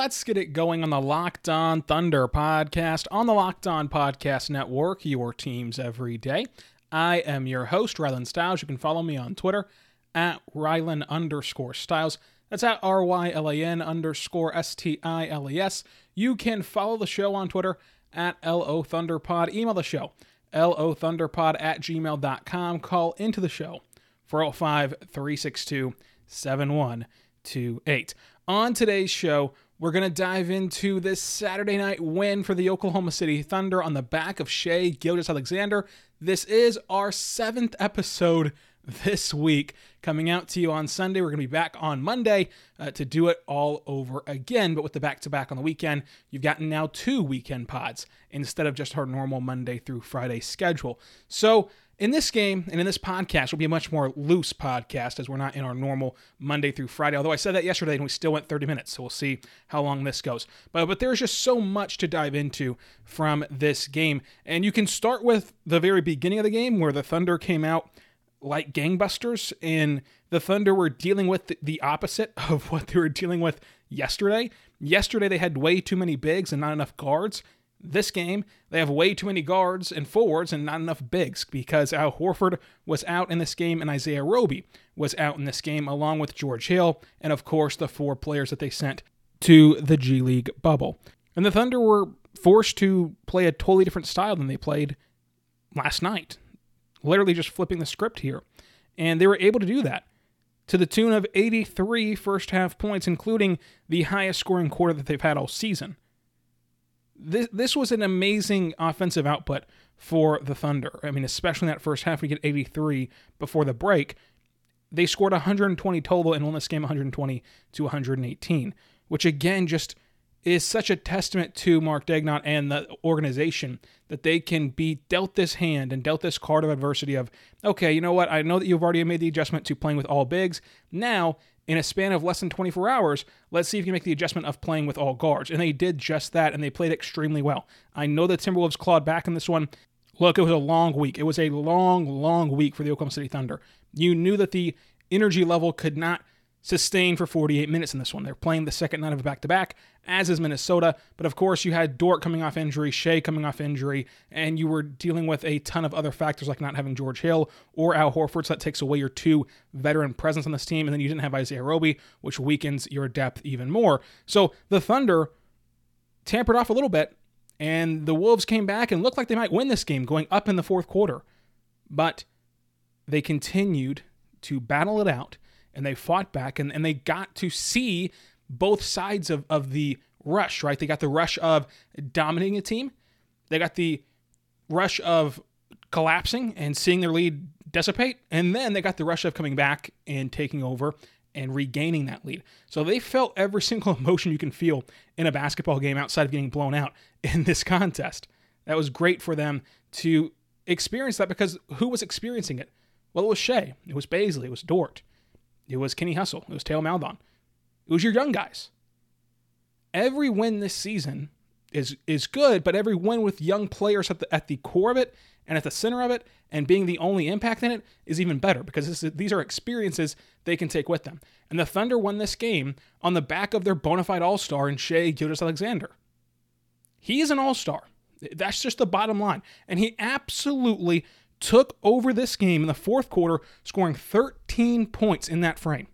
Let's get it going on the Locked On Thunder podcast on the Locked On Podcast Network, your teams every day. I am your host, Rylan Stiles. You can follow me on Twitter at Rylan underscore Stiles. That's at R Y L A N underscore S T I L E S. You can follow the show on Twitter at LO Thunderpod. Email the show, LO Thunderpod at gmail.com. Call into the show, 405 362 7128. On today's show, we're going to dive into this Saturday night win for the Oklahoma City Thunder on the back of Shai Gilgeous-Alexander. This is our seventh episode this week coming out to you on Sunday. We're going to be back on Monday uh, to do it all over again. But with the back to back on the weekend, you've gotten now two weekend pods instead of just our normal Monday through Friday schedule. So, in this game and in this podcast will be a much more loose podcast as we're not in our normal Monday through Friday. Although I said that yesterday and we still went 30 minutes, so we'll see how long this goes. But but there's just so much to dive into from this game, and you can start with the very beginning of the game where the Thunder came out like gangbusters, and the Thunder were dealing with the opposite of what they were dealing with yesterday. Yesterday they had way too many bigs and not enough guards this game, they have way too many guards and forwards and not enough bigs because Al Horford was out in this game and Isaiah Roby was out in this game, along with George Hill and, of course, the four players that they sent to the G League bubble. And the Thunder were forced to play a totally different style than they played last night, literally just flipping the script here. And they were able to do that to the tune of 83 first half points, including the highest scoring quarter that they've had all season this this was an amazing offensive output for the Thunder. I mean, especially in that first half, we get 83 before the break. They scored 120 total and won this game 120 to 118, which again just is such a testament to Mark Daigneault and the organization that they can be dealt this hand and dealt this card of adversity of, okay, you know what? I know that you've already made the adjustment to playing with all bigs. Now in a span of less than 24 hours, let's see if you can make the adjustment of playing with all guards. And they did just that, and they played extremely well. I know the Timberwolves clawed back in this one. Look, it was a long week. It was a long, long week for the Oklahoma City Thunder. You knew that the energy level could not sustained for 48 minutes in this one. They're playing the second night of a back to back, as is Minnesota. But of course, you had Dort coming off injury, Shai coming off injury, and you were dealing with a ton of other factors like not having George Hill or Al Horford. So that takes away your two veteran presence on this team. And then you didn't have Isaiah Roby, which weakens your depth even more. So the Thunder tampered off a little bit, and the Wolves came back and looked like they might win this game going up in the fourth quarter. But they continued to battle it out and they fought back and, and they got to see both sides of, of the rush, right? They got the rush of dominating a team, they got the rush of collapsing and seeing their lead dissipate, and then they got the rush of coming back and taking over and regaining that lead. So they felt every single emotion you can feel in a basketball game outside of getting blown out in this contest. That was great for them to experience that because who was experiencing it? Well, it was Shai, it was Bazley, it was Dort. It was Kenny Hustle. It was Theo Maledon. It was your young guys. Every win this season is is good, but every win with young players at the at the core of it and at the center of it and being the only impact in it is even better because is, these are experiences they can take with them. And the Thunder won this game on the back of their bona fide all star in Shai Gilgeous-Alexander. He is an all star. That's just the bottom line. And he absolutely took over this game in the fourth quarter, scoring 13 points in that frame.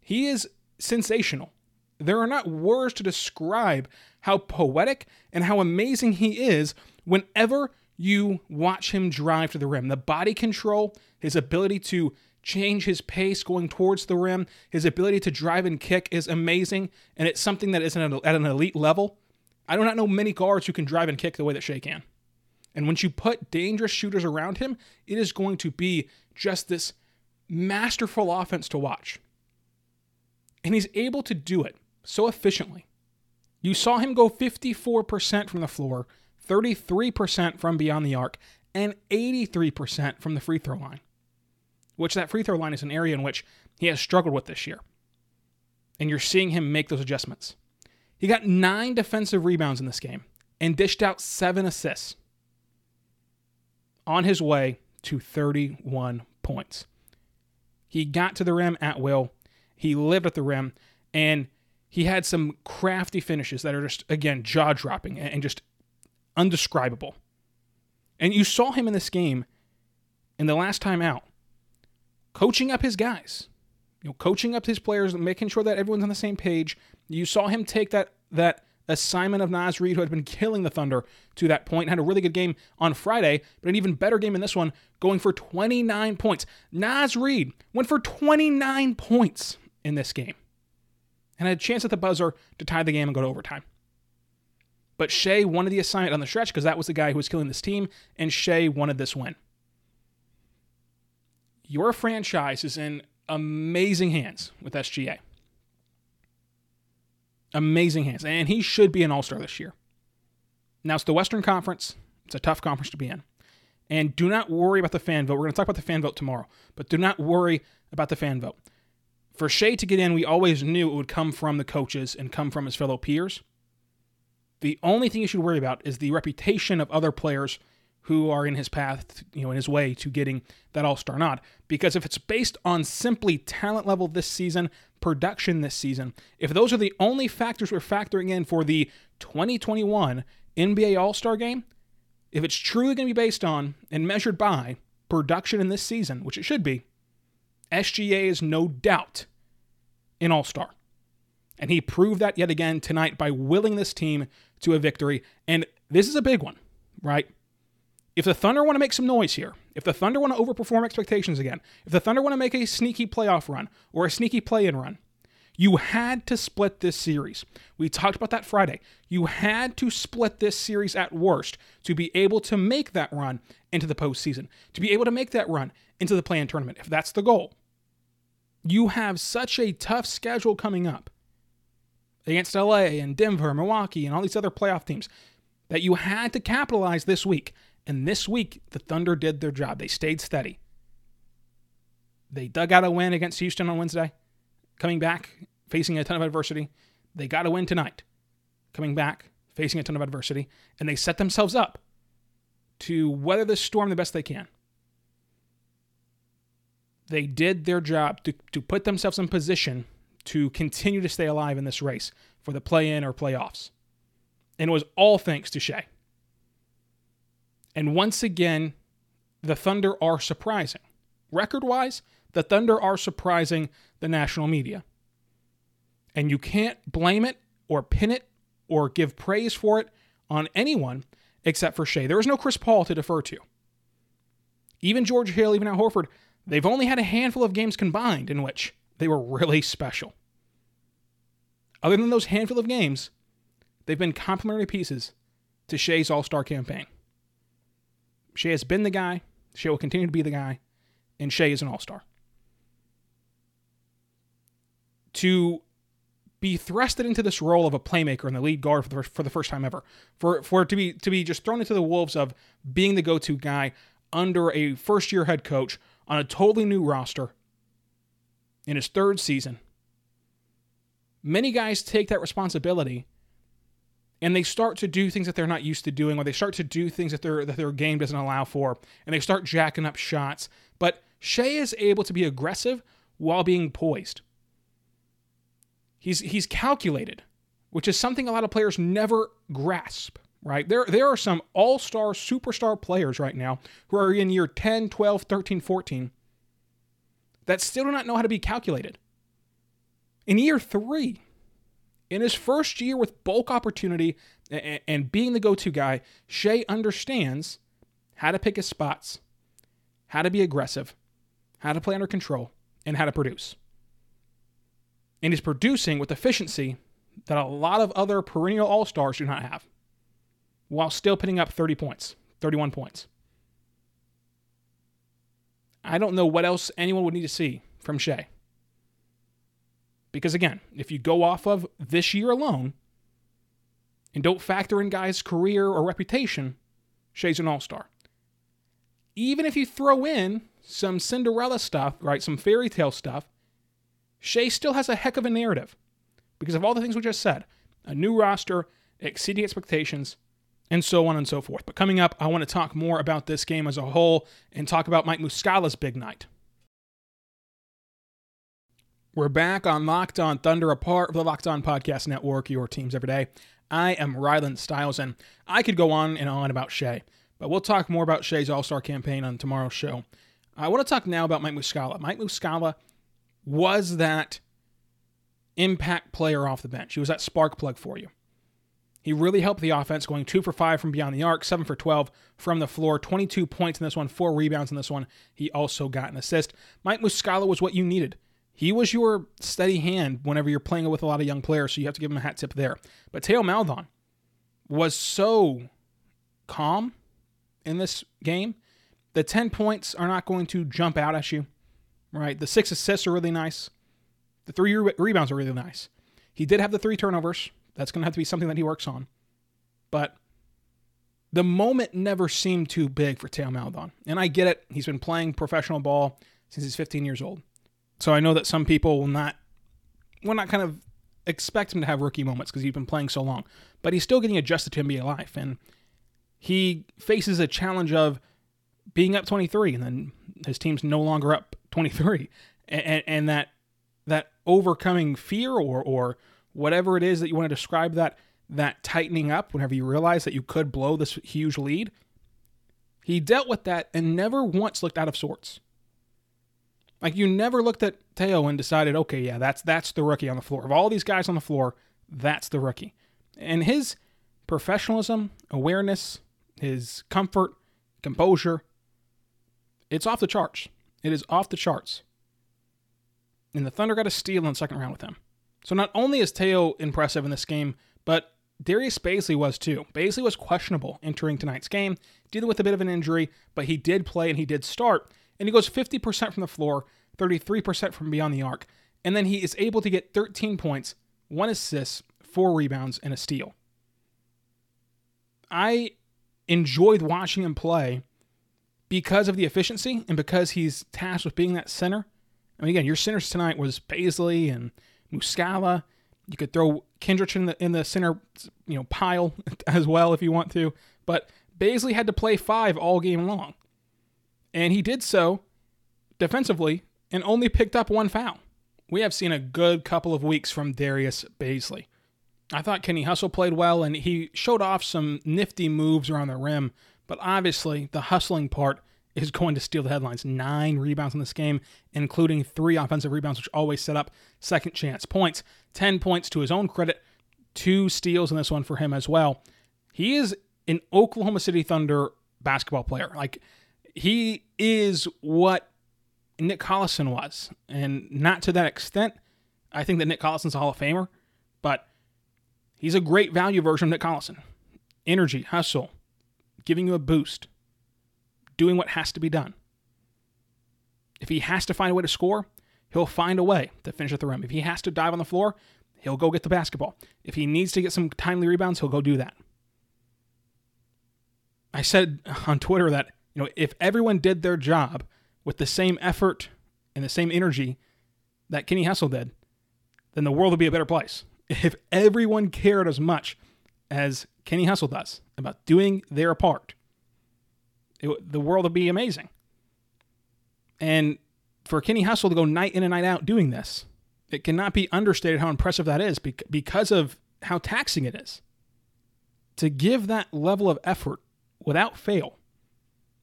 He is sensational. There are not words to describe how poetic and how amazing he is whenever you watch him drive to the rim. The body control, his ability to change his pace going towards the rim, his ability to drive and kick is amazing, and it's something that isn't at an elite level. I do not know many guards who can drive and kick the way that Shai can. And once you put dangerous shooters around him, it is going to be just this masterful offense to watch. And he's able to do it so efficiently. You saw him go 54% from the floor, 33% from beyond the arc, and 83% from the free throw line, which that free throw line is an area in which he has struggled with this year. And you're seeing him make those adjustments. He got nine defensive rebounds in this game and dished out seven assists on his way to 31 points. He got to the rim at will, he lived at the rim, and he had some crafty finishes that are just, again, jaw dropping and just undescribable. And you saw him in this game in the last time out, coaching up his guys, you know, coaching up his players, making sure that everyone's on the same page. You saw him take that that assignment of Naz Reid, who had been killing the Thunder to that point, had a really good game on Friday, but an even better game in this one, going for 29 points. Naz Reid went for 29 points in this game and had a chance at the buzzer to tie the game and go to overtime. But Shai wanted the assignment on the stretch because that was the guy who was killing this team, and Shai wanted this win. Your franchise is in amazing hands with SGA. Amazing hands. And he should be an all star this year. Now, it's the Western Conference. It's a tough conference to be in. And do not worry about the fan vote. We're going to talk about the fan vote tomorrow, but do not worry about the fan vote. For Shai to get in, we always knew it would come from the coaches and come from his fellow peers. The only thing you should worry about is the reputation of other players who are in his path, you know, in his way to getting that All Star nod. Because if it's based on simply talent level this season, production this season, if those are the only factors we're factoring in for the 2021 NBA All Star game, if it's truly going to be based on and measured by production in this season, which it should be, SGA is no doubt an All Star. And he proved that yet again tonight by willing this team to a victory. And this is a big one, right? If the Thunder want to make some noise here, if the Thunder want to overperform expectations again, if the Thunder want to make a sneaky playoff run or a sneaky play in run, you had to split this series. We talked about that Friday. You had to split this series at worst to be able to make that run into the postseason, to be able to make that run into the play in tournament, if that's the goal. You have such a tough schedule coming up against LA and Denver, Milwaukee, and all these other playoff teams that you had to capitalize this week. And this week, the Thunder did their job. They stayed steady. They dug out a win against Houston on Wednesday, coming back, facing a ton of adversity. They got a win tonight, coming back, facing a ton of adversity, and they set themselves up to weather this storm the best they can. They did their job to, to put themselves in position to continue to stay alive in this race for the play in or playoffs. And it was all thanks to Shai. And once again, the Thunder are surprising. Record wise, the Thunder are surprising the national media. And you can't blame it or pin it or give praise for it on anyone except for Shai. There is no Chris Paul to defer to. Even George Hill, even Al Horford, they've only had a handful of games combined in which they were really special. Other than those handful of games, they've been complementary pieces to Shai's All Star campaign. Shai has been the guy, Shai will continue to be the guy, and Shai is an All Star. To be thrusted into this role of a playmaker and the lead guard for the, for the first time ever, for for to be to be just thrown into the wolves of being the go-to guy under a first-year head coach on a totally new roster in his third season many guys take that responsibility and they start to do things that they're not used to doing, or they start to do things that their that their game doesn't allow for, and they start jacking up shots. But Shai is able to be aggressive while being poised. He's he's calculated, which is something a lot of players never grasp. Right? There there are some all-star superstar players right now who are in year 10, 12, 13, 14 that still do not know how to be calculated. In year three, in his first year with bulk opportunity and being the go to guy, Shai understands how to pick his spots, how to be aggressive, how to play under control, and how to produce. And he's producing with efficiency that a lot of other perennial all stars do not have, while still putting up 30 points, 31 points. I don't know what else anyone would need to see from Shai. Because again, if you go off of this year alone, and don't factor in guys' career or reputation, Shai's an all star. Even if you throw in some Cinderella stuff, right, some fairy tale stuff, Shai still has a heck of a narrative because of all the things we just said a new roster, exceeding expectations, and so on and so forth. But coming up, I want to talk more about this game as a whole and talk about Mike Muscala's big night. We're back on Locked On Thunder, a part of the Locked On Podcast Network, your teams every day. I am Rylan Stiles, and I could go on and on about Shai, but we'll talk more about Shai's All Star campaign on tomorrow's show. I want to talk now about Mike Muscala. Mike Muscala was that impact player off the bench. He was that spark plug for you. He really helped the offense, going two for five from beyond the arc, seven for 12 from the floor, 22 points in this one, four rebounds in this one. He also got an assist. Mike Muscala was what you needed. He was your steady hand whenever you're playing with a lot of young players, so you have to give him a hat tip there. But Theo Maledon was so calm in this game. The 10 points are not going to jump out at you, right? The six assists are really nice. The three re- rebounds are really nice. He did have the three turnovers. That's going to have to be something that he works on. But the moment never seemed too big for Theo Maledon. And I get it. He's been playing professional ball since he's 15 years old. So I know that some people will not will not kind of expect him to have rookie moments because he's been playing so long. But he's still getting adjusted to NBA life. And he faces a challenge of being up 23 and then his team's no longer up 23. And, and that that overcoming fear or or whatever it is that you want to describe that that tightening up whenever you realize that you could blow this huge lead. He dealt with that and never once looked out of sorts. Like you never looked at Theo and decided, okay, yeah, that's that's the rookie on the floor. Of all these guys on the floor, that's the rookie. And his professionalism, awareness, his comfort, composure, it's off the charts. It is off the charts. And the Thunder got a steal in the second round with him. So not only is Theo impressive in this game, but Darius Bazley was too. Bazley was questionable entering tonight's game, dealing with a bit of an injury, but he did play and he did start. And he goes 50% from the floor, 33% from beyond the arc. And then he is able to get 13 points, one assist, four rebounds, and a steal. I enjoyed watching him play because of the efficiency and because he's tasked with being that center. I mean, again, your centers tonight was Bazley and Muscala. You could throw Kenrich in the in the center, you know, pile as well if you want to. But Bazley had to play five all game long, and he did so defensively and only picked up one foul. We have seen a good couple of weeks from Darius Bazley. I thought Kenny Hustle played well, and he showed off some nifty moves around the rim. But obviously, the hustling part is going to steal the headlines. Nine rebounds in this game, including three offensive rebounds, which always set up second chance points. 10 points to his own credit, two steals in this one for him as well. He is an Oklahoma City Thunder basketball player. Like, he is what Nick Collison was, and not to that extent. I think that Nick Collison's a Hall of Famer, but he's a great value version of Nick Collison. Energy, hustle, giving you a boost, doing what has to be done. If he has to find a way to score, he'll find a way to finish at the rim. If he has to dive on the floor, he'll go get the basketball. If he needs to get some timely rebounds, he'll go do that. I said on Twitter that, you know, if everyone did their job with the same effort and the same energy that Kenny Hustle did, then the world would be a better place. If everyone cared as much as Kenny Hustle does about doing their part, it, the world would be amazing. And for Kenny Hustle to go night in and night out doing this, it cannot be understated how impressive that is because of how taxing it is. To give that level of effort without fail,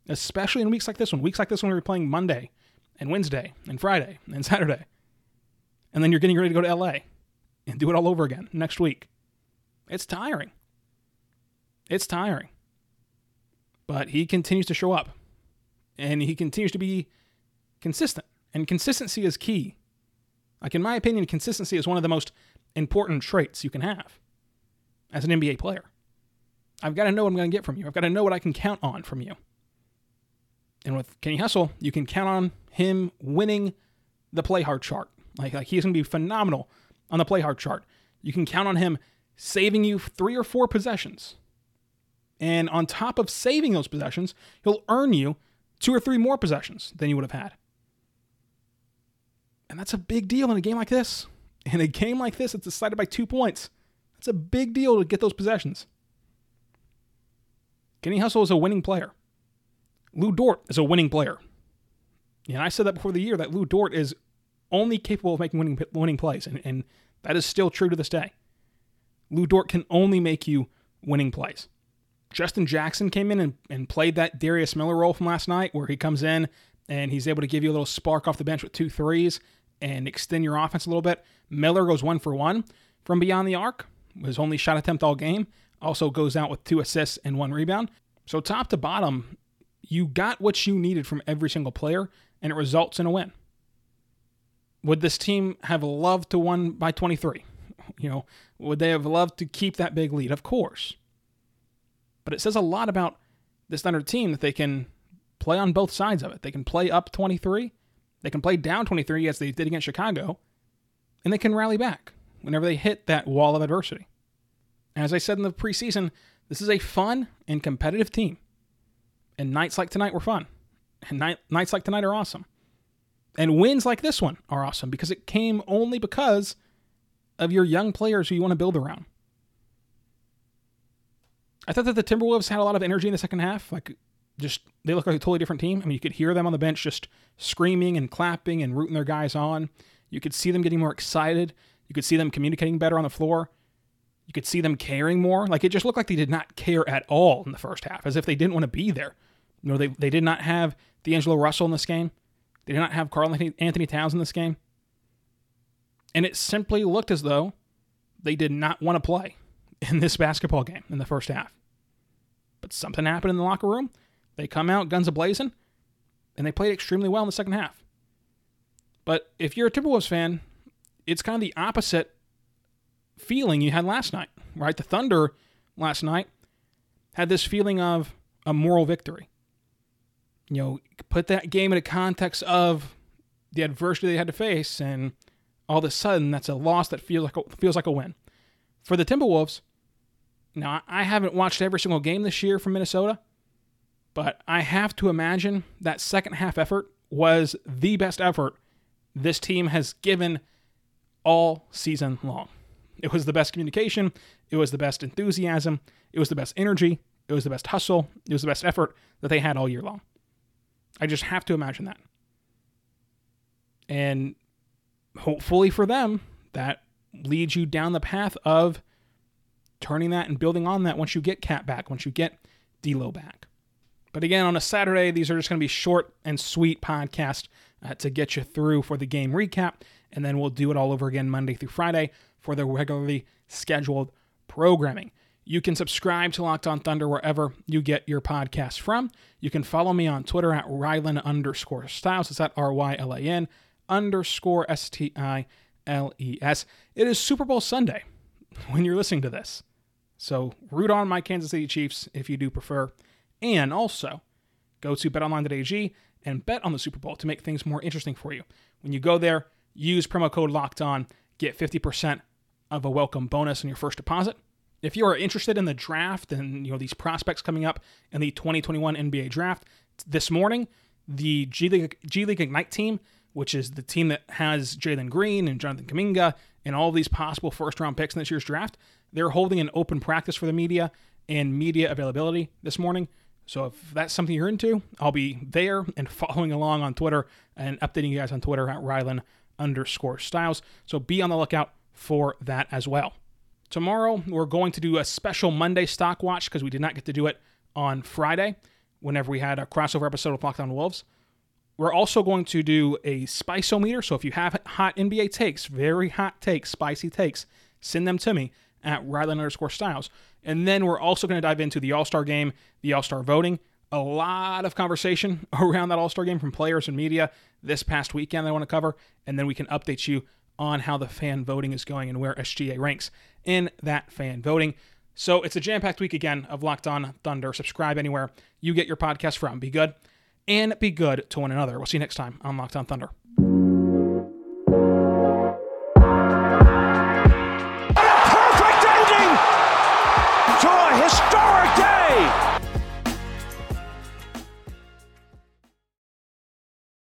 especially in weeks like this one, weeks like this one, we are playing Monday and Wednesday and Friday and Saturday, and then you're getting ready to go to LA and do it all over again next week. It's tiring. It's tiring. But he continues to show up and he continues to be consistent. And consistency is key. Like, in my opinion, consistency is one of the most important traits you can have as an NBA player. I've got to know what I'm going to get from you. I've got to know what I can count on from you. And with Kenny Hustle, you can count on him winning the play hard chart. Like, like he's going to be phenomenal on the play hard chart. You can count on him saving you three or four possessions. And on top of saving those possessions, he'll earn you two or three more possessions than you would have had. And that's a big deal in a game like this. In a game like this, it's decided by two points. That's a big deal to get those possessions. Kenny Hustle is a winning player. Lu Dort is a winning player. And I said that before the year that Lu Dort is only capable of making winning winning plays, and, and that is still true to this day. Lu Dort can only make you winning plays. Justin Jackson came in and, and played that Darius Miller role from last night, where he comes in and he's able to give you a little spark off the bench with two threes and extend your offense a little bit. Miller goes one for one from beyond the arc, his only shot attempt all game. Also goes out with two assists and one rebound. So top to bottom, you got what you needed from every single player, and it results in a win. Would this team have loved to win by 23? You know, would they have loved to keep that big lead? Of course. But it says a lot about this Thunder team that they can play on both sides of it. They can play up 23, they can play down 23 as they did against Chicago, and they can rally back whenever they hit that wall of adversity. As I said in the preseason, this is a fun and competitive team. And nights like tonight were fun. And night, nights like tonight are awesome. And wins like this one are awesome because it came only because of your young players who you want to build around. I thought that the Timberwolves had a lot of energy in the second half. Like, just they look like a totally different team. I mean, you could hear them on the bench just screaming and clapping and rooting their guys on. You could see them getting more excited. You could see them communicating better on the floor. You could see them caring more. Like it just looked like they did not care at all in the first half, as if they didn't want to be there. You know, they, they did not have D'Angelo Russell in this game. They did not have Karl Anthony Towns in this game. And it simply looked as though they did not want to play in this basketball game in the first half. But something happened in the locker room. They come out guns a blazing, and they played extremely well in the second half. But if you're a Timberwolves fan, it's kind of the opposite feeling you had last night, right? The Thunder last night had this feeling of a moral victory. You know, put that game in a context of the adversity they had to face, and all of a sudden, that's a loss that feels like a, feels like a win. For the Timberwolves, now I haven't watched every single game this year from Minnesota, but I have to imagine that second half effort was the best effort this team has given all season long. It was the best communication, it was the best enthusiasm, it was the best energy, it was the best hustle, it was the best effort that they had all year long. I just have to imagine that. And hopefully for them, that leads you down the path of turning that and building on that once you get KAT back, once you get D'Lo back. But again, on a Saturday, these are just going to be short and sweet podcasts uh, to get you through for the game recap, and then we'll do it all over again Monday through Friday for the regularly scheduled programming. You can subscribe to Locked On Thunder wherever you get your podcast from. You can follow me on Twitter at Rylan underscore Stiles. It's at R Y L A N underscore S T I L E S. It is Super Bowl Sunday when you're listening to this. So root on my Kansas City Chiefs if you do prefer. And also go to betonline.ag and bet on the Super Bowl to make things more interesting for you. When you go there, use promo code locked on, get 50% of a welcome bonus on your first deposit. If you are interested in the draft and you know these prospects coming up in the 2021 NBA draft, this morning the G League, G League Ignite team, which is the team that has Jalen Green and Jonathan Kuminga and all these possible first round picks in this year's draft, they're holding an open practice for the media and media availability this morning. So if that's something you're into, I'll be there and following along on Twitter and updating you guys on Twitter at Rylan underscore Stiles. So be on the lookout for that as well. Tomorrow, we're going to do a special Monday stock watch because we did not get to do it on Friday whenever we had a crossover episode of Locked On Wolves. We're also going to do a spiceometer. So if you have hot NBA takes, very hot takes, spicy takes, send them to me at Rylan underscore Stiles. And then we're also going to dive into the All Star game, the All Star voting. A lot of conversation around that All Star game from players and media this past weekend that I want to cover. And then we can update you on how the fan voting is going and where SGA ranks in that fan voting. So it's a jam packed week again of Locked On Thunder. Subscribe anywhere you get your podcast from. Be good and be good to one another. We'll see you next time on Locked On Thunder.